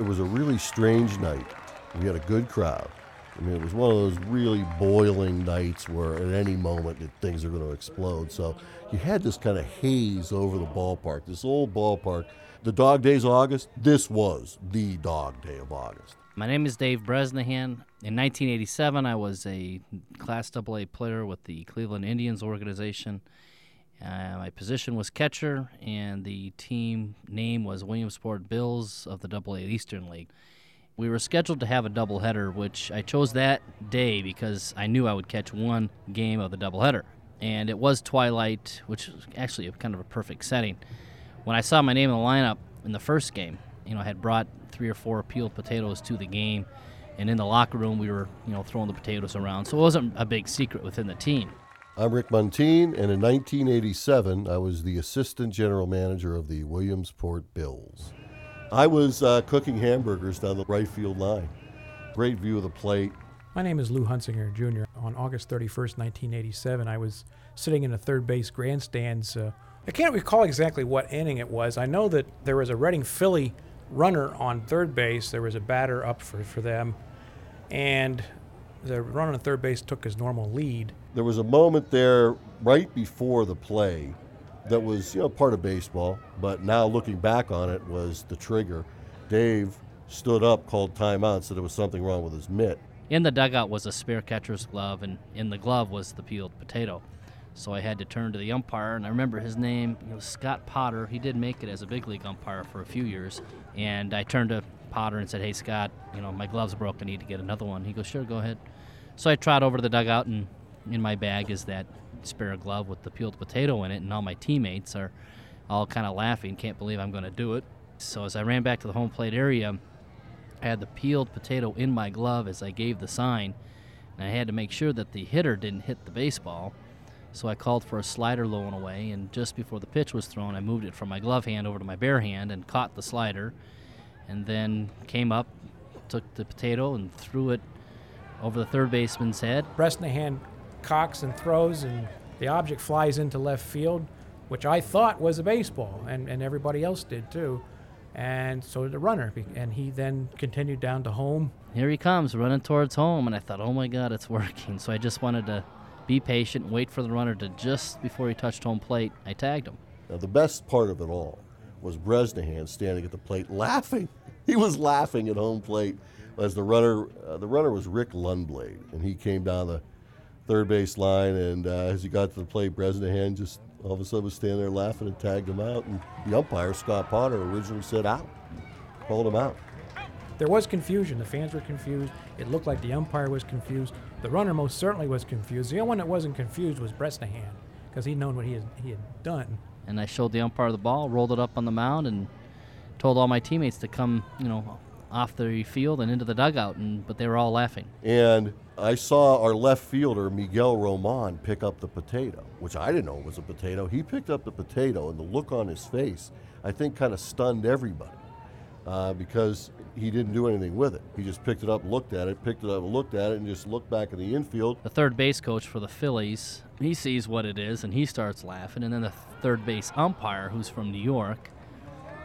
It was a really strange night. We had a good crowd. I mean, it was one of those really boiling nights where at any moment things are going to explode. So you had this kind of haze over the ballpark, this old ballpark. The dog days of August, this was the dog day of August. My name is Dave Bresnahan. In 1987, I was a Class AA player with the Cleveland Indians organization. Uh, my position was catcher, and the team name was Williamsport Bills of the AA Eastern League. We were scheduled to have a doubleheader, which I chose that day because I knew I would catch one game of the doubleheader. And it was twilight, which was actually a kind of a perfect setting. When I saw my name in the lineup in the first game, you know, I had brought three or four peeled potatoes to the game, and in the locker room we were, you know, throwing the potatoes around. So it wasn't a big secret within the team. I'm Rick Muntean, and in 1987, I was the assistant general manager of the Williamsport Bills. I was uh, cooking hamburgers down the right field line. Great view of the plate. My name is Lou Hunsinger Jr. On August 31st, 1987, I was sitting in the third base grandstands. Uh, I can't recall exactly what inning it was. I know that there was a Reading Philly runner on third base. There was a batter up for, for them. And the runner on third base took his normal lead. There was a moment there right before the play that was, you know, part of baseball, but now looking back on it was the trigger. Dave stood up, called timeout, said there was something wrong with his mitt. In the dugout was a spare catcher's glove, and in the glove was the peeled potato. So I had to turn to the umpire, and I remember his name. It was Scott Potter. He did make it as a big league umpire for a few years. And I turned to Potter and said, "Hey Scott, you know my glove's broke. I need to get another one." He goes, "Sure, go ahead." So I trot over to the dugout, and in my bag is that spare glove with the peeled potato in it, and all my teammates are all kind of laughing. Can't believe I'm going to do it. So as I ran back to the home plate area, I had the peeled potato in my glove as I gave the sign, and I had to make sure that the hitter didn't hit the baseball. So I called for a slider low and away, and just before the pitch was thrown, I moved it from my glove hand over to my bare hand and caught the slider, and then came up, took the potato, and threw it over the third baseman's head. Bresnahan cocks and throws, and the object flies into left field, which I thought was a baseball, and, and everybody else did too. And so did the runner, and he then continued down to home. Here he comes, running towards home, and I thought, oh my God, it's working. So I just wanted to be patient, wait for the runner to just before he touched home plate. I tagged him. Now, the best part of it all was Bresnahan standing at the plate laughing. He was laughing at home plate as the runner, uh, the runner was Rick Lundblade, and he came down the third base line, and uh, as he got to the plate, Bresnahan just all of a sudden was standing there laughing and tagged him out, and the umpire, Scott Potter, originally said out, called him out. There was confusion. The fans were confused. It looked like the umpire was confused. The runner most certainly was confused. The only one that wasn't confused was Bresnahan because he'd known what he had, he had done. And I showed the umpire the ball, rolled it up on the mound, and told all my teammates to come, you know, off the field and into the dugout, and but they were all laughing. And I saw our left fielder Miguel Roman pick up the potato, which I didn't know was a potato. He picked up the potato, and the look on his face, I think, kind of stunned everybody uh, because he didn't do anything with it. He just picked it up, looked at it, picked it up, looked at it, and just looked back in the infield. The third base coach for the Phillies, he sees what it is and he starts laughing. And then the third base umpire, who's from New York,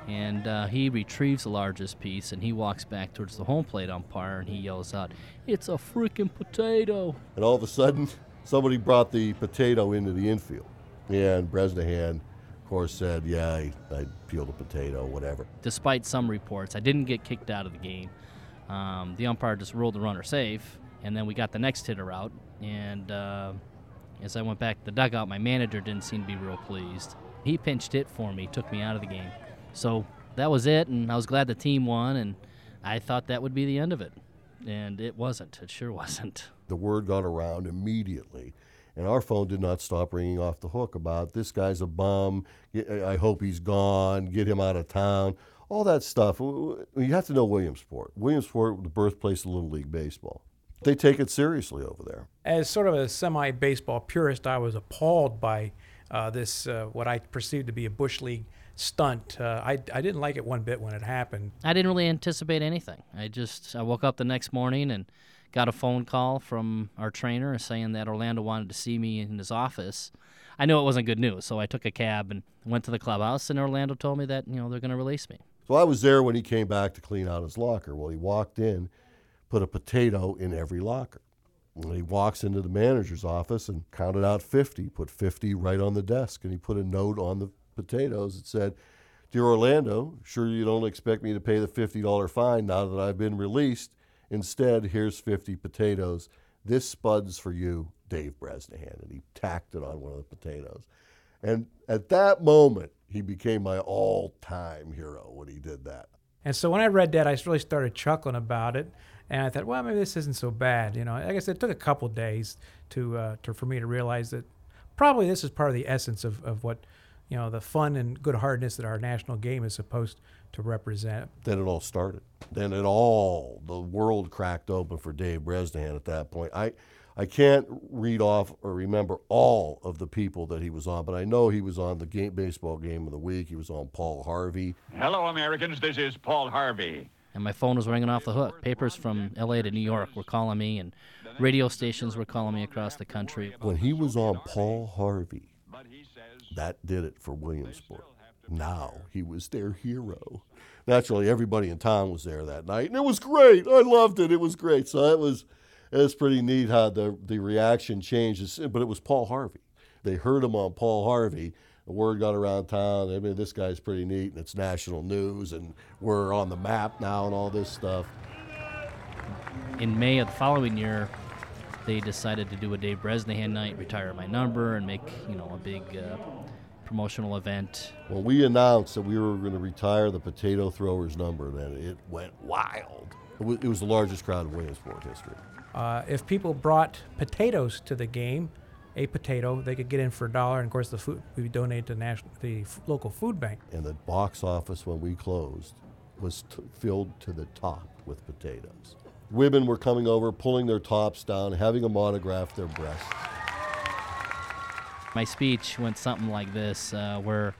and uh, he retrieves the largest piece and he walks back towards the home plate umpire and he yells out, "It's a freaking potato!" And all of a sudden, somebody brought the potato into the infield, and Bresnahan course, said, yeah, I, I peeled a potato, whatever. Despite some reports, I didn't get kicked out of the game. Um, the umpire just ruled the runner safe, and then we got the next hitter out. And uh, as I went back to the dugout, my manager didn't seem to be real pleased. He pinched it for me, took me out of the game. So that was it, and I was glad the team won, and I thought that would be the end of it. And it wasn't. It sure wasn't. The word got around immediately and our phone did not stop ringing off the hook about this guy's a bum. I hope he's gone. Get him out of town. All that stuff. You have to know Williamsport. Williamsport, the birthplace of Little League Baseball. They take it seriously over there. As sort of a semi baseball purist, I was appalled by uh, this, uh, what I perceived to be a Bush League stunt. Uh, I, I didn't like it one bit when it happened. I didn't really anticipate anything. I just I woke up the next morning and got a phone call from our trainer saying that Orlando wanted to see me in his office. I knew it wasn't good news, so I took a cab and went to the clubhouse, and Orlando told me that you know they're going to release me. So I was there when he came back to clean out his locker. Well, he walked in, put a potato in every locker. And he walks into the manager's office and counted out 50, put 50 right on the desk, and he put a note on the potatoes that said, Dear Orlando, sure you don't expect me to pay the $50 fine now that I've been released. Instead, here's 50 potatoes. This spud's for you, Dave Bresnahan. And he tacked it on one of the potatoes. And at that moment, he became my all time hero when he did that. And so when I read that, I really started chuckling about it. And I thought, well, maybe this isn't so bad. You know, like I guess it took a couple days to, uh, to for me to realize that probably this is part of the essence of, of what you know the fun and good heartedness that our national game is supposed to represent. Then it all started. Then it all the world cracked open for Dave Bresnahan at that point. I I can't read off or remember all of the people that he was on, but I know he was on the game, baseball game of the week. He was on Paul Harvey. Hello, Americans. This is Paul Harvey. And my phone was ringing off the hook. Papers from LA to New York were calling me, and radio stations were calling me across the country. When he was on Paul Harvey, that did it for Williamsport. Now he was their hero. Naturally, everybody in town was there that night, and it was great. I loved it. It was great. So it was, it was pretty neat how the the reaction changed. But it was Paul Harvey. They heard him on Paul Harvey. The word got around town. I mean, this guy's pretty neat, and it's national news, and we're on the map now, and all this stuff. In May of the following year, they decided to do a Dave Bresnahan night, retire my number, and make you know a big uh, promotional event. Well, we announced that we were going to retire the potato throwers number, then it went wild. It was, it was the largest crowd in Williamsport history. Uh, if people brought potatoes to the game, a potato, they could get in for a dollar, and of course the food we donate to national, the f- local food bank. And the box office when we closed was t- filled to the top with potatoes. Women were coming over, pulling their tops down, having them autograph their breasts. My speech went something like this, uh, where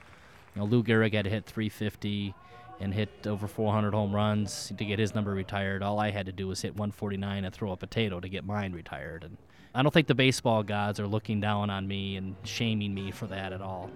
you know Lou Gehrig had to hit 350 and hit over 400 home runs to get his number retired. All I had to do was hit 149 and throw a potato to get mine retired. And I don't think the baseball gods are looking down on me and shaming me for that at all.